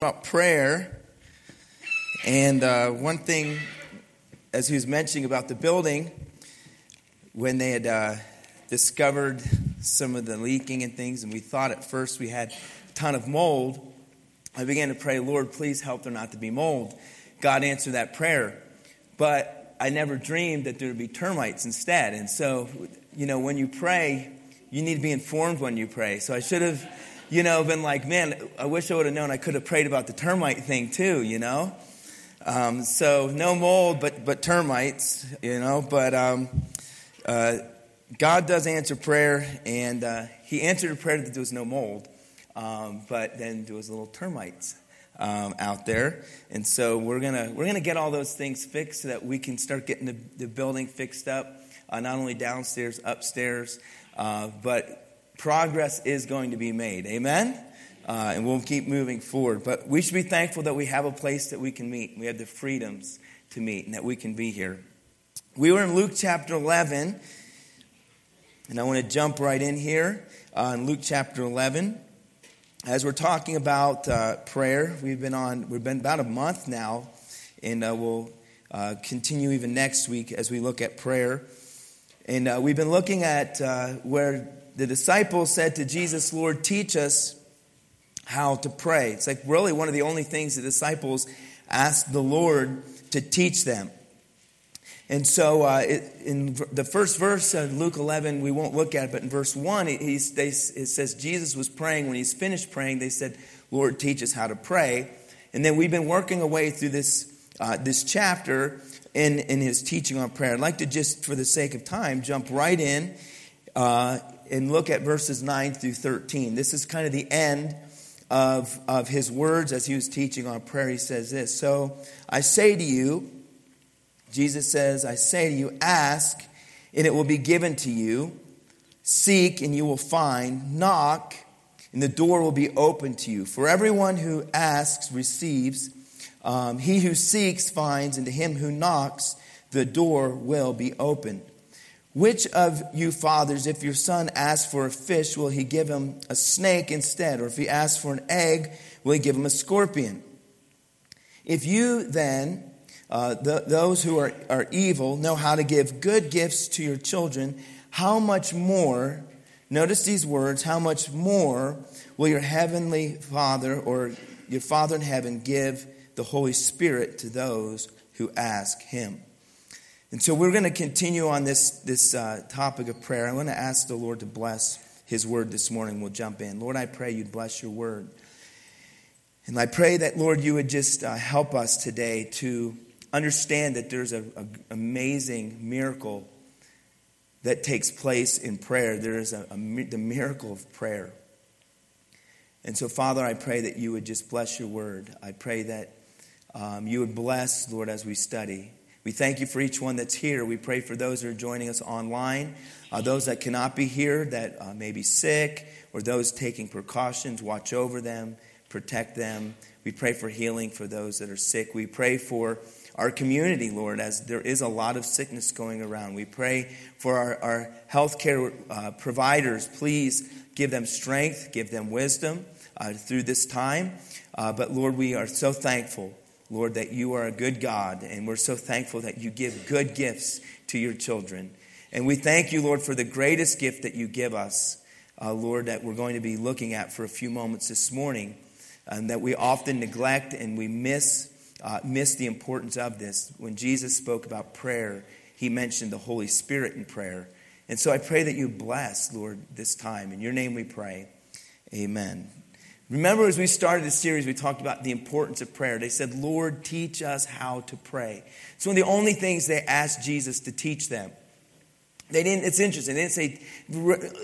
about prayer. And uh, one thing, as he was mentioning about the building, when they had uh, discovered some of the leaking and things, and we thought at first we had a ton of mold, I began to pray, Lord, please help there not to be mold. God answered that prayer. But I never dreamed that there would be termites instead. And so, you know, when you pray, you need to be informed when you pray. So I should have you know, been like, man, I wish I would have known I could have prayed about the termite thing too, you know? Um, so no mold, but, but termites, you know, but um, uh, God does answer prayer, and uh, he answered a prayer that there was no mold, um, but then there was little termites. Um, out there, and so we're gonna we're gonna get all those things fixed so that we can start getting the, the building fixed up, uh, not only downstairs, upstairs, uh, but progress is going to be made. Amen? Uh, and we'll keep moving forward. But we should be thankful that we have a place that we can meet. We have the freedoms to meet and that we can be here. We were in Luke chapter 11, and I want to jump right in here uh, in Luke chapter 11. As we're talking about uh, prayer, we've been on, we've been about a month now, and uh, we'll uh, continue even next week as we look at prayer. And uh, we've been looking at where the disciples said to Jesus, Lord, teach us how to pray. It's like really one of the only things the disciples asked the Lord to teach them. And so, uh, it, in the first verse of Luke 11, we won't look at it, but in verse 1, it, they, it says Jesus was praying. When he's finished praying, they said, Lord, teach us how to pray. And then we've been working away through this, uh, this chapter in, in his teaching on prayer. I'd like to just, for the sake of time, jump right in uh, and look at verses 9 through 13. This is kind of the end of, of his words as he was teaching on prayer. He says this So I say to you, Jesus says, I say to you, ask, and it will be given to you. Seek, and you will find. Knock, and the door will be open to you. For everyone who asks receives. Um, he who seeks finds, and to him who knocks, the door will be opened. Which of you fathers, if your son asks for a fish, will he give him a snake instead? Or if he asks for an egg, will he give him a scorpion? If you then, uh, the, those who are, are evil, know how to give good gifts to your children, how much more, notice these words, how much more will your heavenly Father or your Father in heaven give the Holy Spirit to those who ask him? And so we're going to continue on this, this uh, topic of prayer. I want to ask the Lord to bless his word this morning. We'll jump in. Lord, I pray you'd bless your word. And I pray that, Lord, you would just uh, help us today to understand that there's an amazing miracle that takes place in prayer. There is a, a, the miracle of prayer. And so, Father, I pray that you would just bless your word. I pray that um, you would bless, Lord, as we study. We thank you for each one that's here. We pray for those who are joining us online, uh, those that cannot be here, that uh, may be sick, or those taking precautions. Watch over them, protect them. We pray for healing for those that are sick. We pray for our community, Lord, as there is a lot of sickness going around. We pray for our, our healthcare uh, providers. Please give them strength, give them wisdom uh, through this time. Uh, but Lord, we are so thankful Lord, that you are a good God, and we're so thankful that you give good gifts to your children. And we thank you, Lord, for the greatest gift that you give us, uh, Lord, that we're going to be looking at for a few moments this morning, and that we often neglect and we miss, uh, miss the importance of this. When Jesus spoke about prayer, he mentioned the Holy Spirit in prayer. And so I pray that you bless, Lord, this time. In your name we pray. Amen. Remember, as we started this series, we talked about the importance of prayer. They said, Lord, teach us how to pray. It's one of the only things they asked Jesus to teach them. They didn't, it's interesting. They didn't say,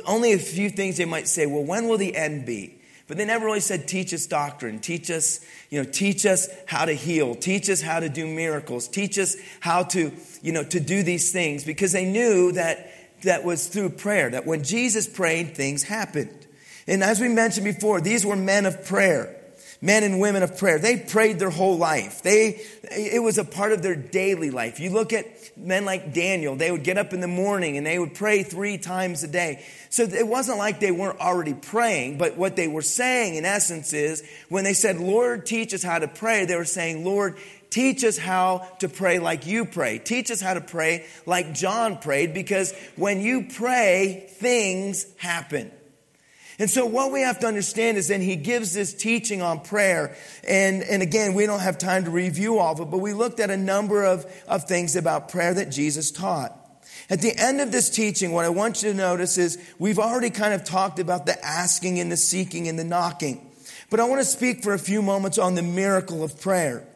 only a few things they might say, well, when will the end be? But they never really said, teach us doctrine, teach us, you know, teach us how to heal, teach us how to do miracles, teach us how to, you know, to do these things, because they knew that that was through prayer, that when Jesus prayed, things happened. And as we mentioned before, these were men of prayer. men and women of prayer. They prayed their whole life. They, it was a part of their daily life. You look at men like Daniel, they would get up in the morning and they would pray three times a day. So it wasn't like they weren't already praying, but what they were saying in essence is when they said, Lord, teach us how to pray, they were saying, Lord, Teach us how to pray like you pray. Teach us how to pray like John prayed because when you pray, things happen. And so what we have to understand is then he gives this teaching on prayer. And, and again, we don't have time to review all of it, but we looked at a number of, of things about prayer that Jesus taught. At the end of this teaching, what I want you to notice is we've already kind of talked about the asking and the seeking and the knocking. But I want to speak for a few moments on the miracle of prayer.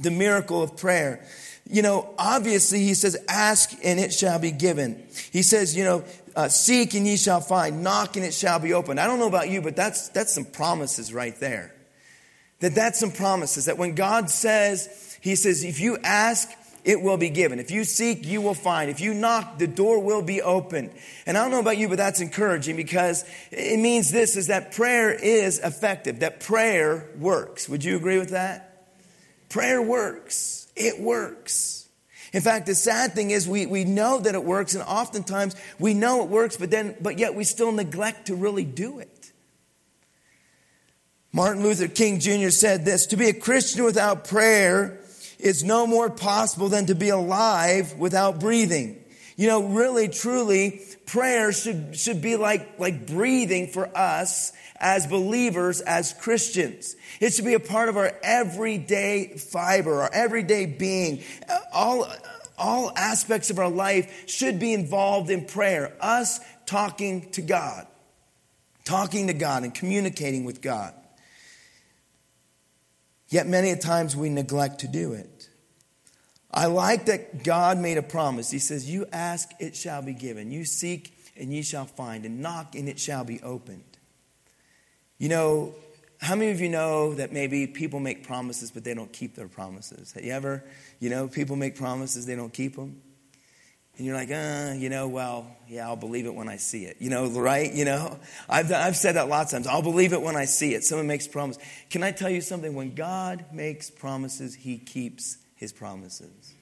The miracle of prayer. You know, obviously he says, ask and it shall be given. He says, you know, uh, seek and ye shall find, knock and it shall be opened. I don't know about you, but that's, that's some promises right there. That that's some promises. That when God says, He says, if you ask, it will be given. If you seek, you will find. If you knock, the door will be open. And I don't know about you, but that's encouraging because it means this is that prayer is effective, that prayer works. Would you agree with that? Prayer works. It works. In fact, the sad thing is we, we know that it works, and oftentimes we know it works, but then, but yet we still neglect to really do it. Martin Luther King Jr. said this To be a Christian without prayer is no more possible than to be alive without breathing. You know, really, truly, prayer should, should be like, like breathing for us as believers, as Christians. It should be a part of our everyday fiber, our everyday being. All, all aspects of our life should be involved in prayer. Us talking to God, talking to God and communicating with God. Yet many times we neglect to do it. I like that God made a promise. He says, You ask, it shall be given. You seek, and ye shall find. And knock, and it shall be opened. You know, how many of you know that maybe people make promises, but they don't keep their promises? Have you ever, you know, people make promises, they don't keep them? And you're like, uh, you know, well, yeah, I'll believe it when I see it. You know, right? You know, I've, I've said that lots of times. I'll believe it when I see it. Someone makes promise. Can I tell you something? When God makes promises, he keeps his promises.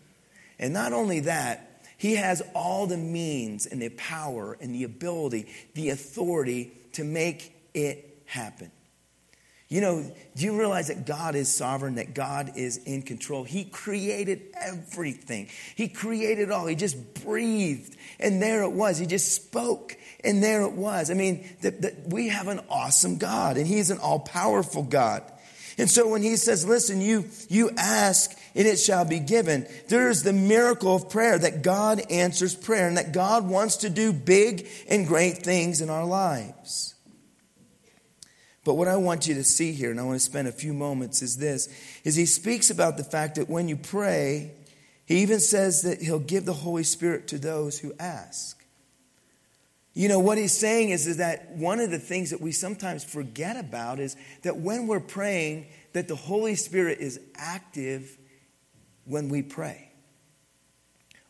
And not only that, he has all the means and the power and the ability, the authority to make it happen. You know, do you realize that God is sovereign, that God is in control? He created everything. He created all. He just breathed, and there it was. He just spoke, and there it was. I mean, the, the, we have an awesome God, and He's an all powerful God. And so when He says, listen, you, you ask, and it shall be given, there's the miracle of prayer that God answers prayer, and that God wants to do big and great things in our lives. But what I want you to see here, and I want to spend a few moments, is this is he speaks about the fact that when you pray, he even says that he'll give the Holy Spirit to those who ask. You know, what he's saying is, is that one of the things that we sometimes forget about is that when we're praying, that the Holy Spirit is active when we pray.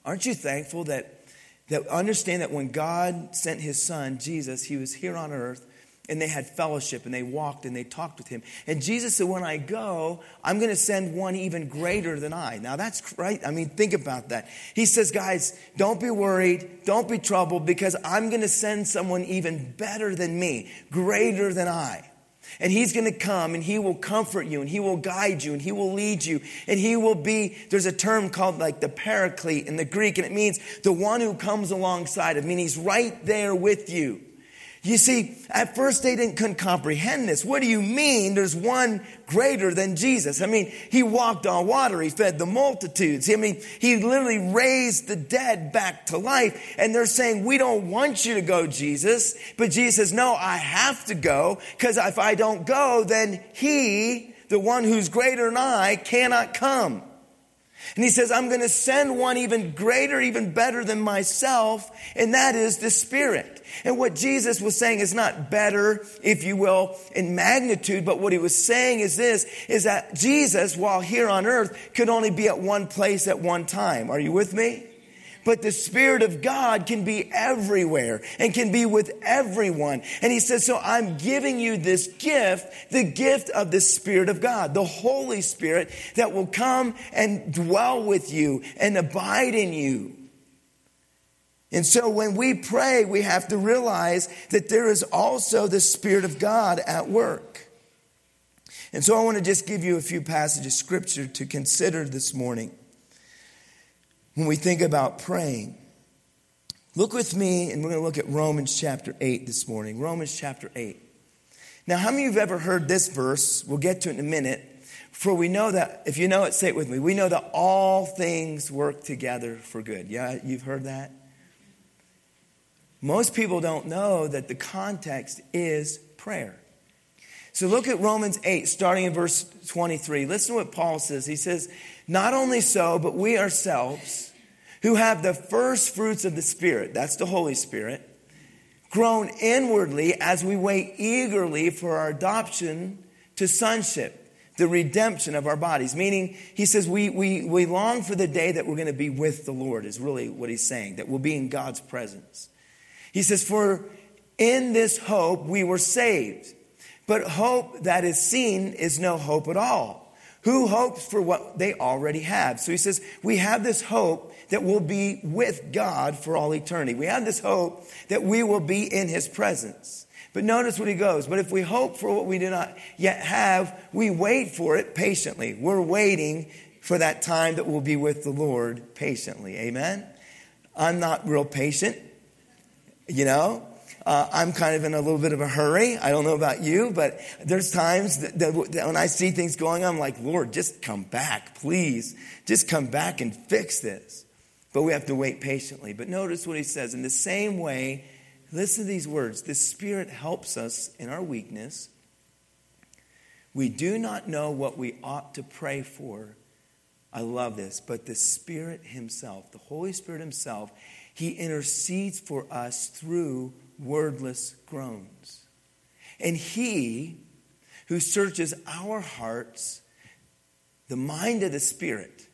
Aren't you thankful that, that understand that when God sent his son, Jesus, he was here on earth and they had fellowship and they walked and they talked with him. And Jesus said, When I go, I'm going to send one even greater than I. Now that's right. I mean, think about that. He says, Guys, don't be worried. Don't be troubled because I'm going to send someone even better than me, greater than I. And he's going to come and he will comfort you and he will guide you and he will lead you and he will be, there's a term called like the paraclete in the Greek and it means the one who comes alongside of, I mean, he's right there with you. You see, at first they didn't couldn't comprehend this. What do you mean there's one greater than Jesus? I mean, he walked on water, he fed the multitudes. I mean, he literally raised the dead back to life. And they're saying, We don't want you to go, Jesus. But Jesus says, No, I have to go, because if I don't go, then he, the one who's greater than I, cannot come. And he says, I'm going to send one even greater, even better than myself, and that is the Spirit. And what Jesus was saying is not better, if you will, in magnitude, but what he was saying is this, is that Jesus, while here on earth, could only be at one place at one time. Are you with me? but the Spirit of God can be everywhere and can be with everyone. And he says, so I'm giving you this gift, the gift of the Spirit of God, the Holy Spirit that will come and dwell with you and abide in you. And so when we pray, we have to realize that there is also the Spirit of God at work. And so I want to just give you a few passages of scripture to consider this morning when we think about praying. Look with me, and we're going to look at Romans chapter 8 this morning. Romans chapter 8. Now, how many of you have ever heard this verse? We'll get to it in a minute. For we know that, if you know it, say it with me. We know that all things work together for good. Yeah, you've heard that? Most people don't know that the context is prayer. So look at Romans 8, starting in verse 23. Listen to what Paul says. He says, Not only so, but we ourselves, who have the first fruits of the Spirit, that's the Holy Spirit, groan inwardly as we wait eagerly for our adoption to sonship, the redemption of our bodies. Meaning, he says, we, we, we long for the day that we're going to be with the Lord, is really what he's saying, that we'll be in God's presence. He says, For in this hope we were saved. But hope that is seen is no hope at all. Who hopes for what they already have? So he says, we have this hope that we'll be with God for all eternity. We have this hope that we will be in his presence. But notice what he goes. But if we hope for what we do not yet have, we wait for it patiently. We're waiting for that time that we'll be with the Lord patiently. Amen? I'm not real patient, you know? Uh, I'm kind of in a little bit of a hurry. I don't know about you, but there's times that, that, that when I see things going on, I'm like, Lord, just come back, please. Just come back and fix this. But we have to wait patiently. But notice what he says. In the same way, listen to these words the Spirit helps us in our weakness. We do not know what we ought to pray for. I love this. But the Spirit Himself, the Holy Spirit Himself, He intercedes for us through wordless groans. And he who searches our hearts, the mind of the Spirit,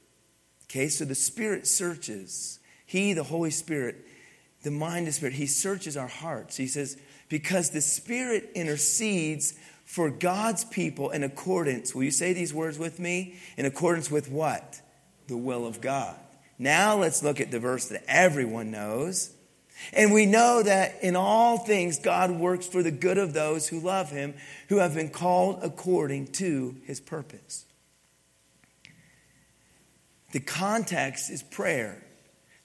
okay, so the Spirit searches, he, the Holy Spirit, the mind of the Spirit, he searches our hearts. He says, because the Spirit intercedes for God's people in accordance, will you say these words with me? In accordance with what? The will of God. Now let's look at the verse that everyone knows. And we know that in all things, God works for the good of those who love him, who have been called according to his purpose. The context is prayer.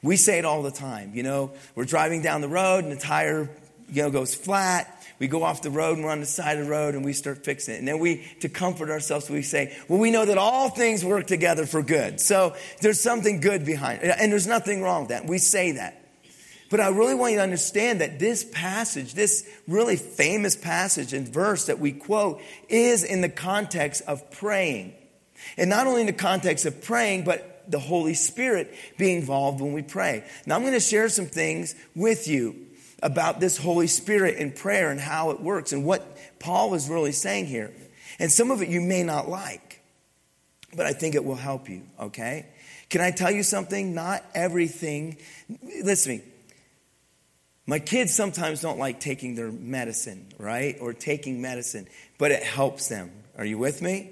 We say it all the time. You know, we're driving down the road and the tire, you know, goes flat. We go off the road and we're on the side of the road and we start fixing it. And then we, to comfort ourselves, we say, well, we know that all things work together for good. So there's something good behind it. And there's nothing wrong with that. We say that. But I really want you to understand that this passage, this really famous passage and verse that we quote, is in the context of praying. And not only in the context of praying, but the Holy Spirit being involved when we pray. Now, I'm going to share some things with you about this Holy Spirit and prayer and how it works and what Paul is really saying here. And some of it you may not like, but I think it will help you, okay? Can I tell you something? Not everything, listen to me my kids sometimes don't like taking their medicine, right? Or taking medicine, but it helps them. Are you with me?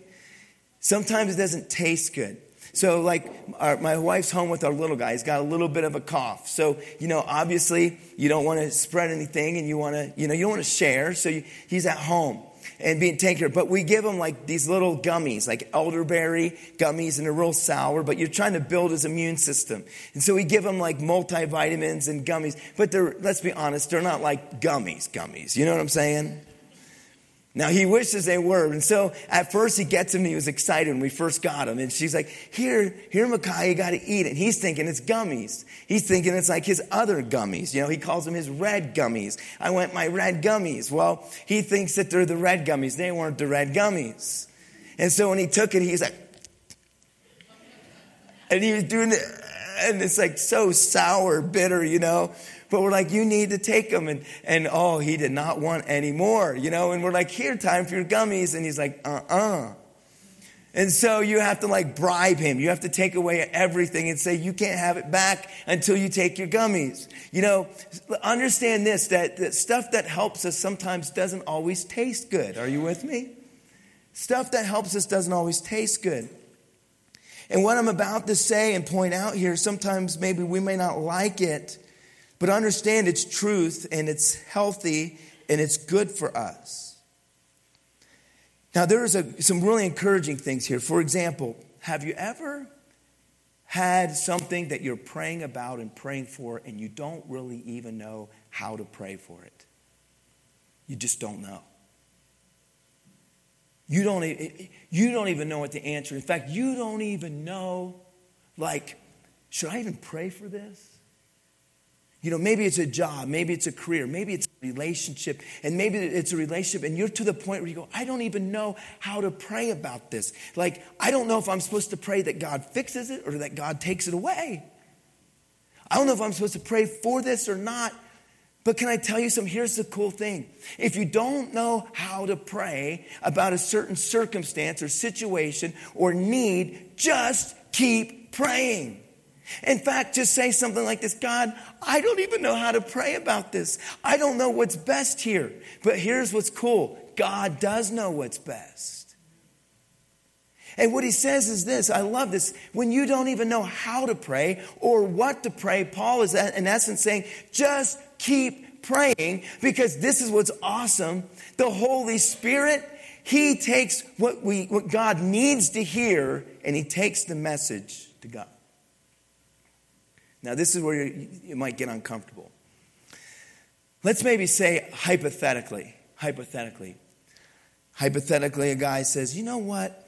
Sometimes it doesn't taste good. So, like, our, my wife's home with our little guy. He's got a little bit of a cough. So, you know, obviously, you don't want to spread anything and you want to, you know, you don't want to share. So, you, he's at home and being taken care of. But we give him like these little gummies, like elderberry gummies, and they're real sour, but you're trying to build his immune system. And so we give him like multivitamins and gummies, but they're, let's be honest, they're not like gummies, gummies. You know what I'm saying? Now he wishes they were. And so at first he gets him and he was excited when we first got him. And she's like, here, here, Makai, you got to eat it. he's thinking it's gummies. He's thinking it's like his other gummies. You know, he calls them his red gummies. I want my red gummies. Well, he thinks that they're the red gummies. They weren't the red gummies. And so when he took it, he's like, and he was doing it, and it's like so sour, bitter, you know. But we're like, you need to take them. And, and oh, he did not want any more, you know. And we're like, here, time for your gummies. And he's like, uh uh-uh. uh And so you have to like bribe him. You have to take away everything and say, you can't have it back until you take your gummies. You know, understand this that, that stuff that helps us sometimes doesn't always taste good. Are you with me? Stuff that helps us doesn't always taste good. And what I'm about to say and point out here, sometimes maybe we may not like it, but understand it's truth and it's healthy and it's good for us. Now, there is a, some really encouraging things here. For example, have you ever had something that you're praying about and praying for, and you don't really even know how to pray for it? You just don't know. You don't, you don't even know what to answer. In fact, you don't even know, like, should I even pray for this? You know, maybe it's a job, maybe it's a career, maybe it's a relationship, and maybe it's a relationship, and you're to the point where you go, I don't even know how to pray about this. Like, I don't know if I'm supposed to pray that God fixes it or that God takes it away. I don't know if I'm supposed to pray for this or not. But can I tell you something? Here's the cool thing. If you don't know how to pray about a certain circumstance or situation or need, just keep praying. In fact, just say something like this God, I don't even know how to pray about this. I don't know what's best here. But here's what's cool God does know what's best. And what he says is this I love this. When you don't even know how to pray or what to pray, Paul is in essence saying, just keep praying because this is what's awesome. The Holy Spirit, he takes what, we, what God needs to hear and he takes the message to God. Now, this is where you might get uncomfortable. Let's maybe say hypothetically, hypothetically, hypothetically, a guy says, You know what?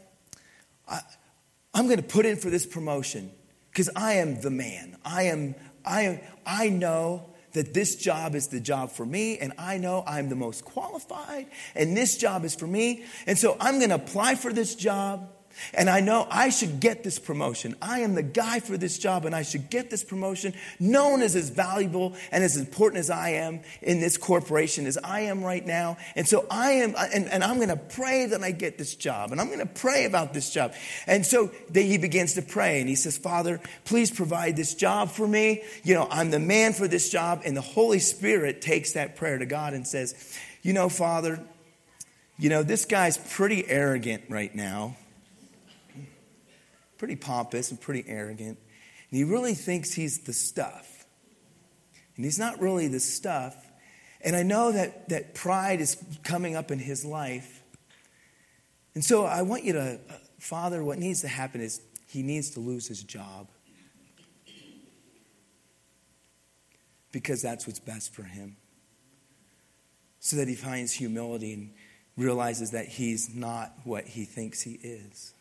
I, I'm going to put in for this promotion because I am the man. I am, I am, I know that this job is the job for me, and I know I'm the most qualified, and this job is for me. And so I'm going to apply for this job. And I know I should get this promotion. I am the guy for this job and I should get this promotion. No one is as valuable and as important as I am in this corporation as I am right now. And so I am, and, and I'm going to pray that I get this job and I'm going to pray about this job. And so then he begins to pray and he says, Father, please provide this job for me. You know, I'm the man for this job. And the Holy Spirit takes that prayer to God and says, You know, Father, you know, this guy's pretty arrogant right now pretty pompous and pretty arrogant. And he really thinks he's the stuff. And he's not really the stuff. And I know that, that pride is coming up in his life. And so I want you to, uh, Father, what needs to happen is he needs to lose his job. Because that's what's best for him. So that he finds humility and realizes that he's not what he thinks he is.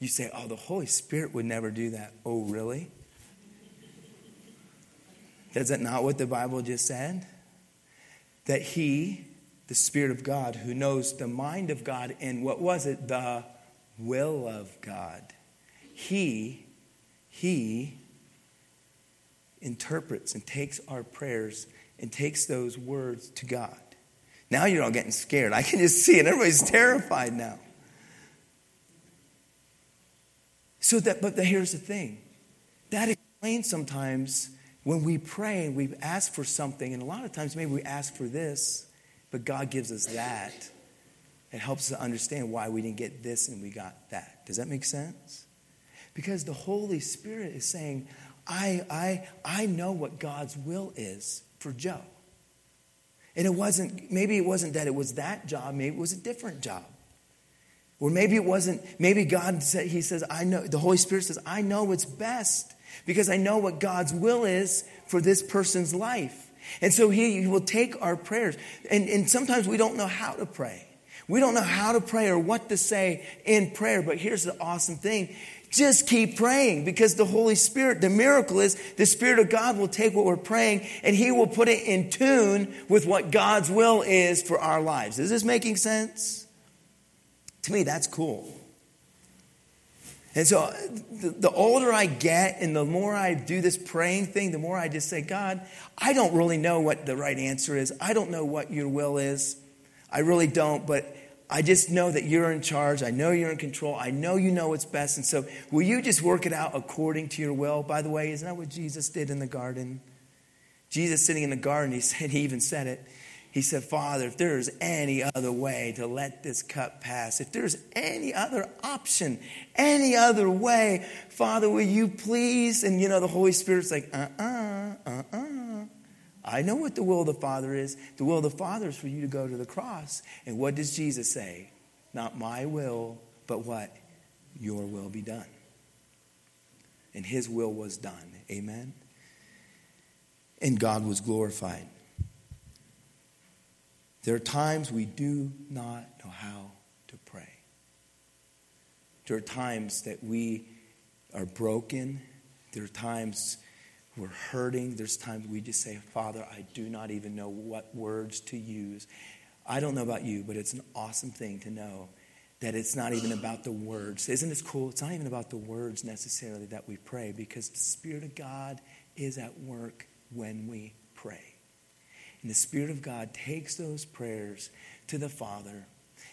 You say, oh, the Holy Spirit would never do that. Oh, really? Is that not what the Bible just said? That He, the Spirit of God, who knows the mind of God and what was it? The will of God. He, He interprets and takes our prayers and takes those words to God. Now you're all getting scared. I can just see it. Everybody's terrified now. So that, but the, here's the thing that explains sometimes when we pray and we ask for something, and a lot of times maybe we ask for this, but God gives us that. It helps us understand why we didn't get this and we got that. Does that make sense? Because the Holy Spirit is saying, I, I, I know what God's will is for Joe. And it wasn't, maybe it wasn't that it was that job, maybe it was a different job. Or maybe it wasn't, maybe God said, He says, I know, the Holy Spirit says, I know what's best because I know what God's will is for this person's life. And so He, will take our prayers. And, and sometimes we don't know how to pray. We don't know how to pray or what to say in prayer. But here's the awesome thing just keep praying because the Holy Spirit, the miracle is the Spirit of God will take what we're praying and He will put it in tune with what God's will is for our lives. Is this making sense? To me, that's cool. And so the, older I get and the more I do this praying thing, the more I just say, God, I don't really know what the right answer is. I don't know what your will is. I really don't, but I just know that you're in charge. I know you're in control. I know you know what's best. And so, will you just work it out according to your will? By the way, isn't that what Jesus did in the garden? Jesus sitting in the garden, he said, he even said it. He said, Father, if there's any other way to let this cup pass, if there's any other option, any other way, Father, will you please? And you know, the Holy Spirit's like, uh uh-uh, uh, uh uh. I know what the will of the Father is. The will of the Father is for you to go to the cross. And what does Jesus say? Not my will, but what? Your will be done. And his will was done. Amen? And God was glorified. There are times we do not know how to pray. There are times that we are broken. There are times we're hurting. There's times we just say, Father, I do not even know what words to use. I don't know about you, but it's an awesome thing to know that it's not even about the words. Isn't this cool? It's not even about the words necessarily that we pray because the Spirit of God is at work when we pray. And the Spirit of God takes those prayers to the Father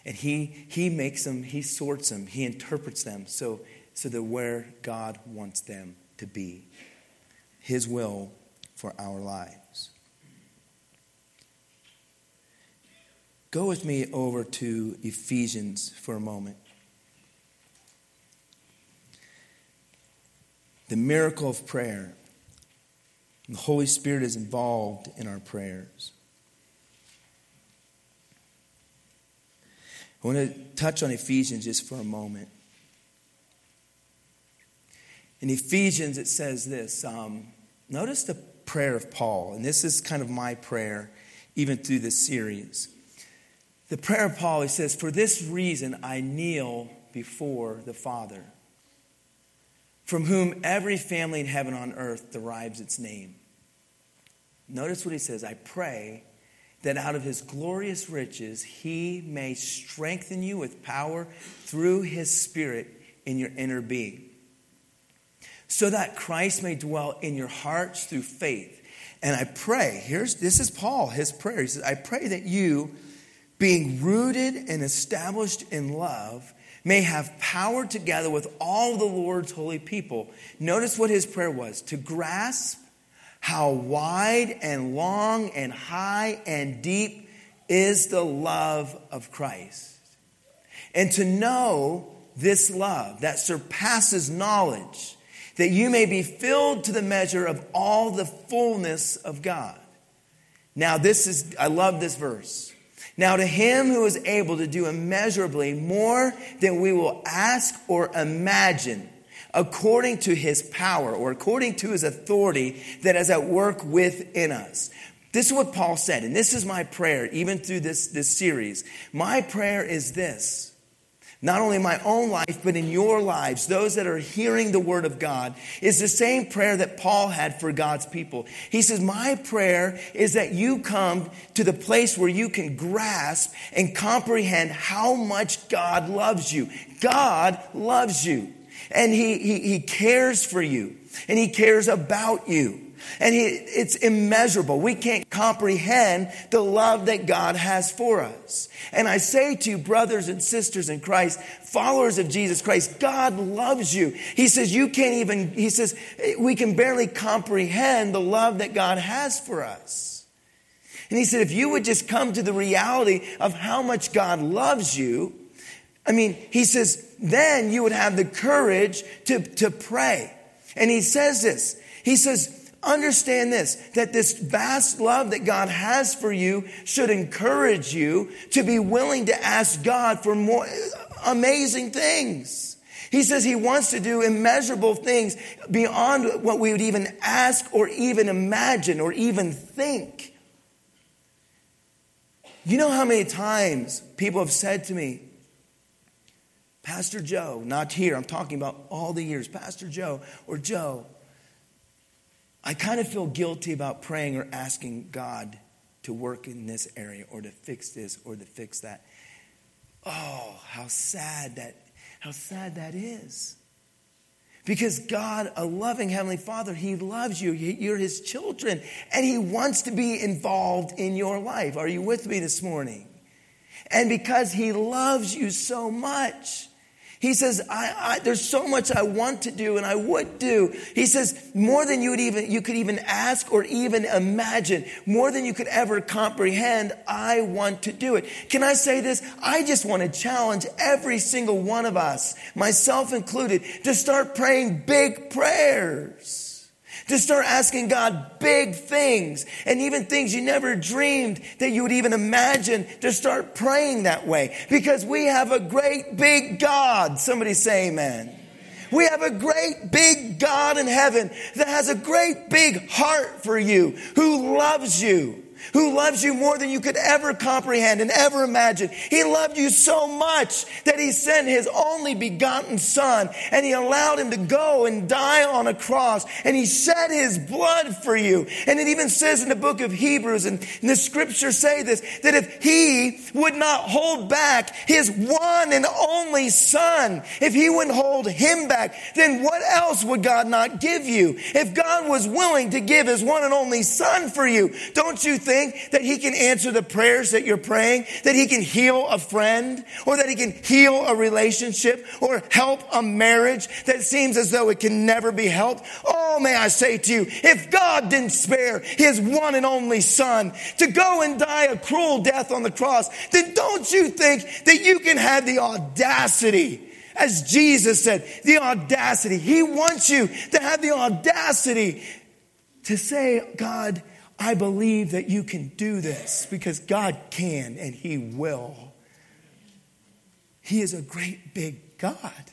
and he, he makes them, he sorts them, he interprets them so, so that where God wants them to be. His will for our lives. Go with me over to Ephesians for a moment. The miracle of prayer. The Holy Spirit is involved in our prayers. I want to touch on Ephesians just for a moment. In Ephesians, it says this. Um, notice the prayer of Paul, and this is kind of my prayer even through this series. The prayer of Paul, he says, For this reason I kneel before the Father, from whom every family in heaven and on earth derives its name. Notice what he says I pray that out of his glorious riches he may strengthen you with power through his Spirit in your inner being, so that Christ may dwell in your hearts through faith. And I pray, here's this is Paul, his prayer. He says, I pray that you, being rooted and established in love, may have power together with all the Lord's holy people. Notice what his prayer was to grasp how wide and long and high and deep is the love of Christ. And to know this love that surpasses knowledge, that you may be filled to the measure of all the fullness of God. Now, this is, I love this verse. Now, to him who is able to do immeasurably more than we will ask or imagine according to his power or according to his authority that is at work within us. This is what Paul said, and this is my prayer, even through this, this series. My prayer is this not only in my own life, but in your lives, those that are hearing the word of God, is the same prayer that Paul had for God's people. He says, My prayer is that you come to the place where you can grasp and comprehend how much God loves you. God loves you and he, he, he cares for you and he cares about you. And he, it's immeasurable. We can't comprehend the love that God has for us. And I say to you, brothers and sisters in Christ, followers of Jesus Christ, God loves you. He says, you can't even, he says, we can barely comprehend the love that God has for us. And he said, if you would just come to the reality of how much God loves you, I mean, he says, then you would have the courage to, to pray. And he says this. He says, understand this, that this vast love that God has for you should encourage you to be willing to ask God for more uh, amazing things. He says he wants to do immeasurable things beyond what we would even ask or even imagine or even think. You know how many times people have said to me, Pastor Joe, not here, I'm talking about all the years, Pastor Joe or Joe, I kind of feel guilty about praying or asking God to work in this area or to fix this or to fix that. Oh, how sad that how sad that is. Because God, a loving heavenly Father, he loves you. You're his children and he wants to be involved in your life. Are you with me this morning? And because he loves you so much, he says, I, I, there's so much I want to do and I would do. He says, more than you would even, you could even ask or even imagine, more than you could ever comprehend, I want to do it. Can I say this? I just want to challenge every single one of us, myself included, to start praying big prayers to start asking God big things and even things you never dreamed that you would even imagine to start praying that way because we have a great big God. Somebody say amen. We have a great big God in heaven that has a great big heart for you, who loves you who loves you more than you could ever comprehend and ever imagine. He loved you so much that he sent his only begotten son and he allowed him to go and die on a cross and he shed his blood for you. And it even says in the book of Hebrews and, the scriptures say this, that if he would not hold back his one and only son, if he wouldn't hold him back, then what else would God not give you? If God was willing to give his one and only son for you, don't you think that He can answer the prayers that you're praying, that He can heal a friend, or that He can heal a relationship, or help a marriage that seems as though it can never be helped. Oh, may I say to you, if God didn't spare His one and only Son to go and die a cruel death on the cross, then don't you think that you can have the audacity as Jesus said, the audacity. He wants you to have the audacity to say, God, I believe that you can do this because God can and He will. He is a great big God.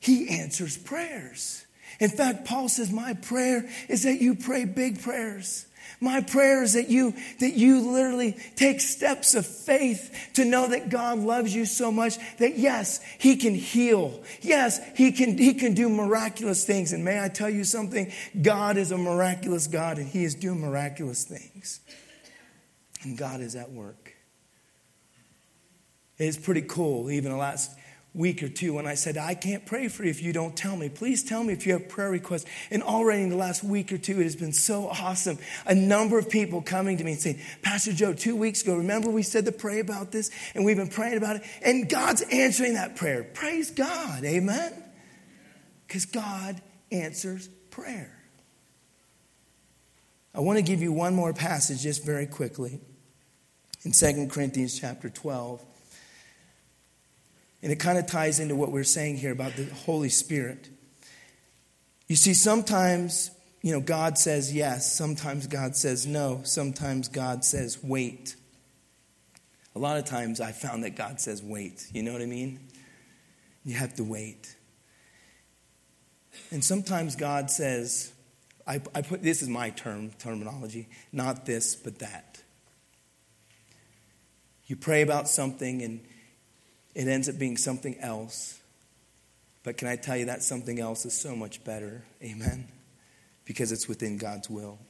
He answers prayers. In fact, Paul says, My prayer is that you pray big prayers. My prayer is that you, that you literally take steps of faith to know that God loves you so much that yes, He can heal. Yes, He can, He can do miraculous things. And may I tell you something? God is a miraculous God and He is doing miraculous things. And God is at work. It's pretty cool. Even the last week or two and I said, I can't pray for you if you don't tell me. Please tell me if you have prayer requests. And already in the last week or two, it has been so awesome. A number of people coming to me and saying, Pastor Joe, two weeks ago, remember we said to pray about this? And we've been praying about it. And God's answering that prayer. Praise God. Amen. Because God answers prayer. I want to give you one more passage just very quickly in 2 Corinthians chapter 12. And it kind of ties into what we're saying here about the Holy Spirit. You see, sometimes, you know, God says yes, sometimes God says no, sometimes God says wait. A lot of times I found that God says wait. You know what I mean? You have to wait. And sometimes God says, I, I put this is my term terminology, not this, but that. You pray about something and it ends up being something else. But can I tell you that something else is so much better? Amen? Because it's within God's will.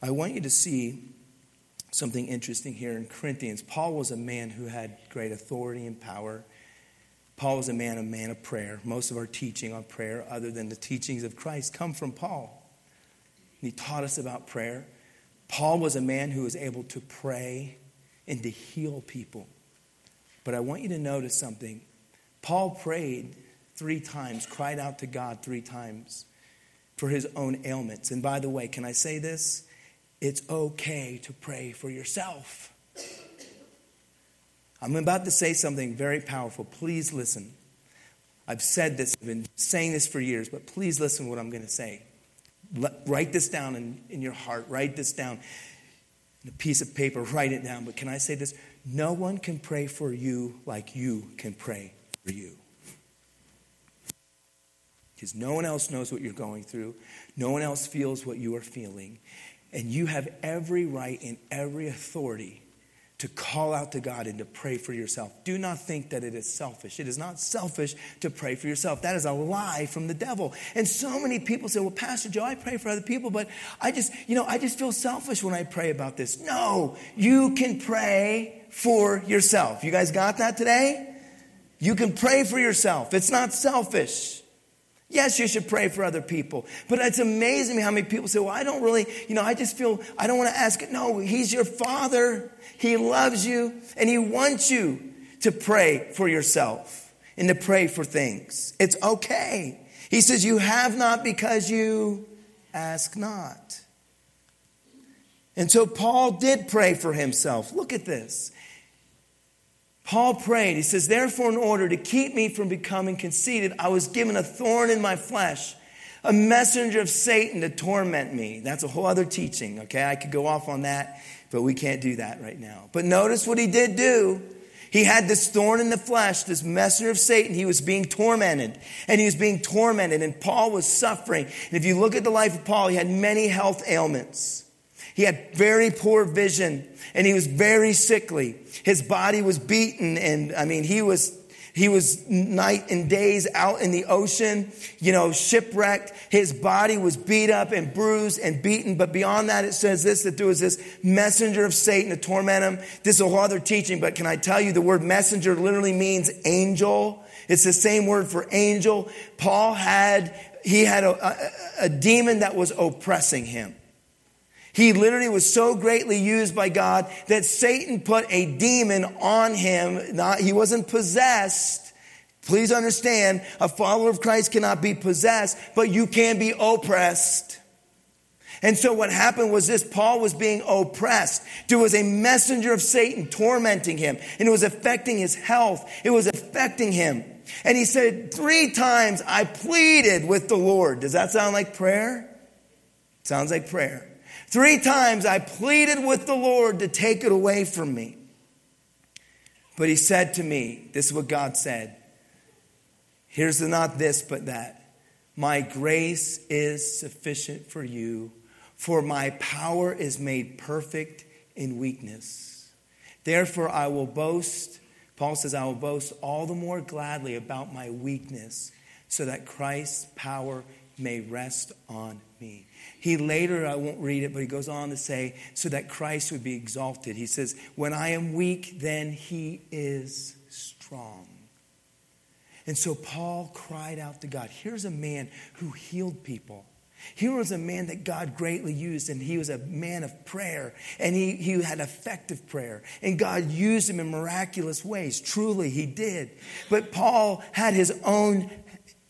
I want you to see something interesting here in Corinthians. Paul was a man who had great authority and power. Paul was a man, a man of prayer. Most of our teaching on prayer, other than the teachings of Christ, come from Paul. he taught us about prayer. Paul was a man who was able to pray and to heal people. But I want you to notice something. Paul prayed three times, cried out to God three times for his own ailments. And by the way, can I say this? It's okay to pray for yourself. I'm about to say something very powerful. Please listen. I've said this, I've been saying this for years, but please listen to what I'm going to say. Let, write this down in, in your heart. Write this down a piece of paper, write it down. But can I say this? No one can pray for you like you can pray for you. Because no one else knows what you're going through, no one else feels what you are feeling. And you have every right and every authority to call out to God and to pray for yourself. Do not think that it is selfish. It is not selfish to pray for yourself. That is a lie from the devil. And so many people say, well, Pastor Joe, I pray for other people, but I just, you know, I just feel selfish when I pray about this. No, you can pray for yourself. You guys got that today? You can pray for yourself. It's not selfish. Yes, you should pray for other people. But it's amazing how many people say, well, I don't really, you know, I just feel, I don't want to ask. No, He's your Father. He loves you and He wants you to pray for yourself and to pray for things. It's okay. He says, You have not because you ask not. And so Paul did pray for himself. Look at this. Paul prayed. He says, Therefore, in order to keep me from becoming conceited, I was given a thorn in my flesh, a messenger of Satan to torment me. That's a whole other teaching, okay? I could go off on that, but we can't do that right now. But notice what he did do. He had this thorn in the flesh, this messenger of Satan. He was being tormented, and he was being tormented, and Paul was suffering. And if you look at the life of Paul, he had many health ailments. He had very poor vision and he was very sickly. His body was beaten and I mean, he was, he was night and days out in the ocean, you know, shipwrecked. His body was beat up and bruised and beaten. But beyond that, it says this, that there was this messenger of Satan to torment him. This is a whole other teaching, but can I tell you the word messenger literally means angel. It's the same word for angel. Paul had, he had a, a, a demon that was oppressing him. He literally was so greatly used by God that Satan put a demon on him. Not, he wasn't possessed. Please understand, a follower of Christ cannot be possessed, but you can be oppressed. And so what happened was this Paul was being oppressed. There was a messenger of Satan tormenting him, and it was affecting his health. It was affecting him. And he said, Three times I pleaded with the Lord. Does that sound like prayer? Sounds like prayer. Three times I pleaded with the Lord to take it away from me. But he said to me, This is what God said. Here's not this, but that. My grace is sufficient for you, for my power is made perfect in weakness. Therefore, I will boast, Paul says, I will boast all the more gladly about my weakness, so that Christ's power may rest on me. He later, I won't read it, but he goes on to say, so that Christ would be exalted. He says, When I am weak, then he is strong. And so Paul cried out to God. Here's a man who healed people. Here was a man that God greatly used, and he was a man of prayer, and he, he had effective prayer. And God used him in miraculous ways. Truly, he did. But Paul had his own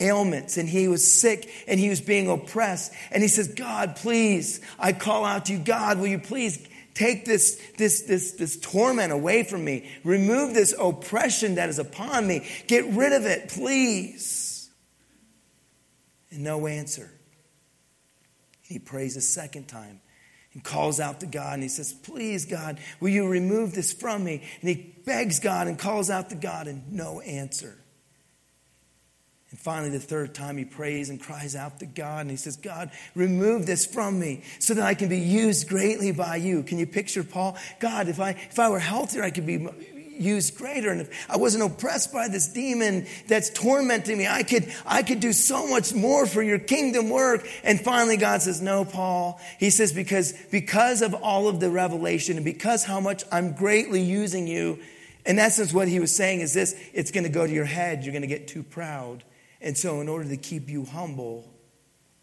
ailments and he was sick and he was being oppressed. And he says, God, please, I call out to you, God, will you please take this, this, this, this torment away from me? Remove this oppression that is upon me. Get rid of it, please. And no answer. He prays a second time and calls out to God and he says, Please, God, will you remove this from me? And he begs God and calls out to God and no answer. Finally, the third time, he prays and cries out to God and he says, God, remove this from me so that I can be used greatly by you. Can you picture Paul? God, if I, if I were healthier, I could be used greater. And if I wasn't oppressed by this demon that's tormenting me, I could, I could do so much more for your kingdom work. And finally, God says, no, Paul. He says, because, because of all of the revelation and because how much I'm greatly using you, in essence, what he was saying is this, it's going to go to your head. You're going to get too proud. And so, in order to keep you humble,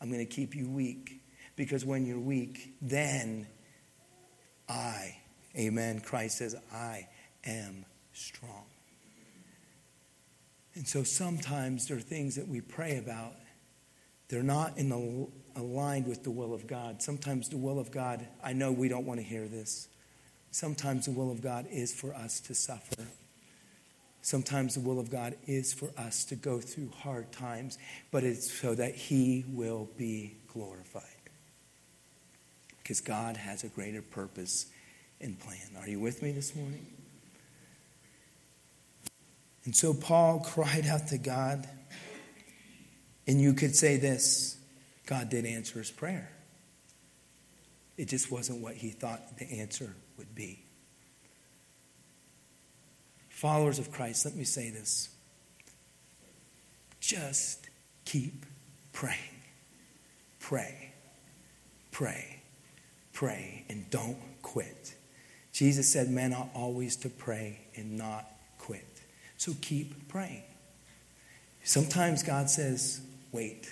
I'm going to keep you weak. Because when you're weak, then I, amen, Christ says, I am strong. And so sometimes there are things that we pray about, they're not in the, aligned with the will of God. Sometimes the will of God, I know we don't want to hear this. Sometimes the will of God is for us to suffer. Sometimes the will of God is for us to go through hard times, but it's so that He will be glorified. Because God has a greater purpose and plan. Are you with me this morning? And so Paul cried out to God, and you could say this God did answer his prayer. It just wasn't what he thought the answer would be. Followers of Christ, let me say this. Just keep praying. Pray, pray, pray, and don't quit. Jesus said, Men are always to pray and not quit. So keep praying. Sometimes God says, wait.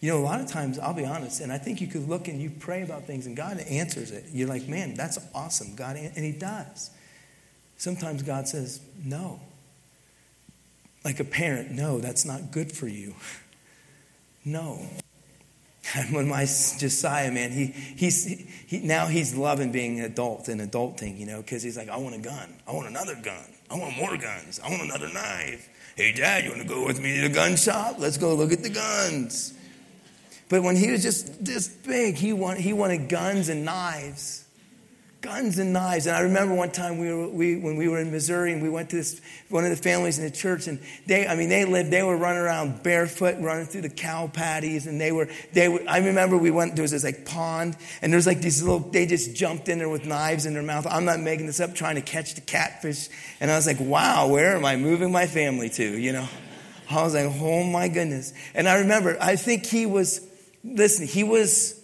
You know, a lot of times, I'll be honest, and I think you could look and you pray about things and God answers it. You're like, man, that's awesome. God, and He does. Sometimes God says, no. Like a parent, no, that's not good for you. No. And when my Josiah, man, he, he's, he, now he's loving being an adult and adulting, you know, because he's like, I want a gun. I want another gun. I want more guns. I want another knife. Hey, Dad, you want to go with me to the gun shop? Let's go look at the guns. But when he was just this big, he, want, he wanted guns and knives guns and knives. And I remember one time we were, we, when we were in Missouri and we went to this, one of the families in the church and they, I mean, they lived, they were running around barefoot, running through the cow patties. And they were, they were, I remember we went, there was this like pond and there's like these little, they just jumped in there with knives in their mouth. I'm not making this up, trying to catch the catfish. And I was like, wow, where am I moving my family to? You know, I was like, oh my goodness. And I remember, I think he was, listen, he was,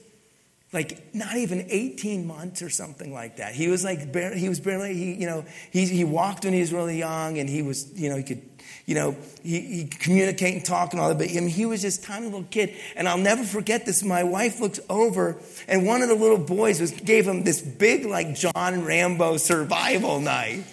like not even 18 months or something like that. He was like, barely, he was barely, he, you know, he, he walked when he was really young and he was, you know, he could, you know, he, he communicate and talk and all that, but I mean, he was just tiny little kid. And I'll never forget this. My wife looks over and one of the little boys was, gave him this big, like John Rambo survival knife.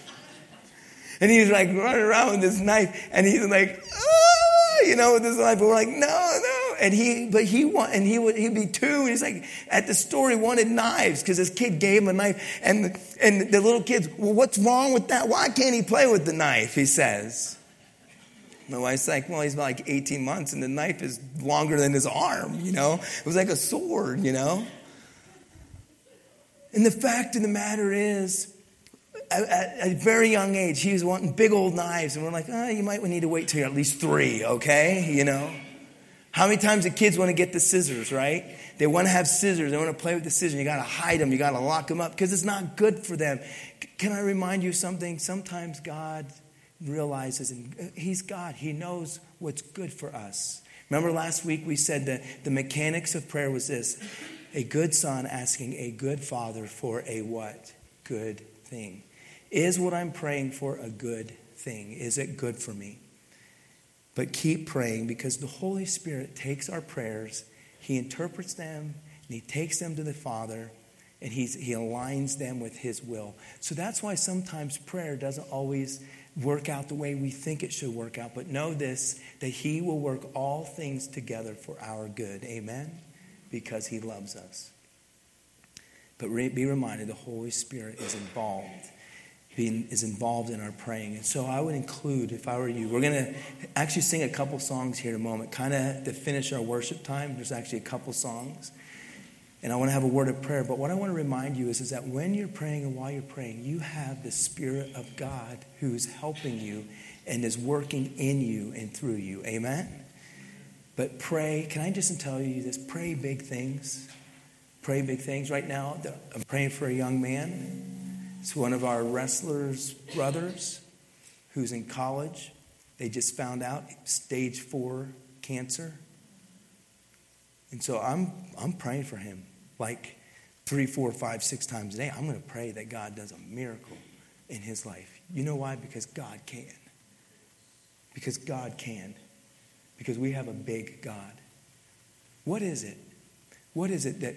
And he was like running around with this knife and he's like, oh, you know, with this knife. But we're like, no, no and he, but he want, and he would, he'd be two, and he's like, at the store, he wanted knives, because his kid gave him a knife, and, and the little kids, well, what's wrong with that? Why can't he play with the knife, he says. My wife's like, well, he's about like 18 months, and the knife is longer than his arm, you know? It was like a sword, you know? And the fact of the matter is, at a very young age, he was wanting big old knives, and we're like, oh, you might need to wait till you're at least three, okay? You know? How many times the kids want to get the scissors, right? They want to have scissors. They want to play with the scissors. You got to hide them. You got to lock them up because it's not good for them. Can I remind you something? Sometimes God realizes, and uh, He's God. He knows what's good for us. Remember last week we said that the mechanics of prayer was this a good son asking a good father for a what? Good thing. Is what I'm praying for a good thing? Is it good for me? But keep praying because the Holy Spirit takes our prayers, He interprets them, and He takes them to the Father, and he's, He aligns them with His will. So that's why sometimes prayer doesn't always work out the way we think it should work out. But know this that He will work all things together for our good. Amen? Because He loves us. But be reminded the Holy Spirit is involved is involved in our praying. And so I would include, if I were you, we're going to actually sing a couple songs here in a moment, kind of to finish our worship time. There's actually a couple songs. And I want to have a word of prayer. But what I want to remind you is, is that when you're praying and while you're praying, you have the Spirit of God who's helping you and is working in you and through you. Amen? But pray. Can I just tell you this? Pray big things. Pray big things. Right now, I'm praying for a young man it's one of our wrestlers' brothers who's in college. They just found out stage four cancer. And so I'm, I'm praying for him like three, four, five, six times a day. I'm going to pray that God does a miracle in his life. You know why? Because God can. Because God can. Because we have a big God. What is it? What is it that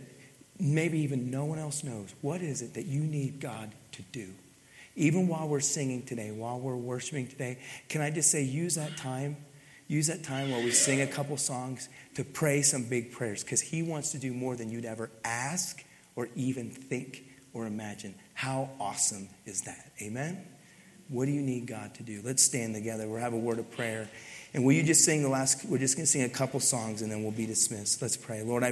maybe even no one else knows? What is it that you need God to do. Even while we're singing today, while we're worshiping today, can I just say, use that time, use that time while we sing a couple songs to pray some big prayers because He wants to do more than you'd ever ask or even think or imagine. How awesome is that? Amen? What do you need God to do? Let's stand together. We'll have a word of prayer. And will you just sing the last, we're just going to sing a couple songs and then we'll be dismissed. Let's pray. Lord, I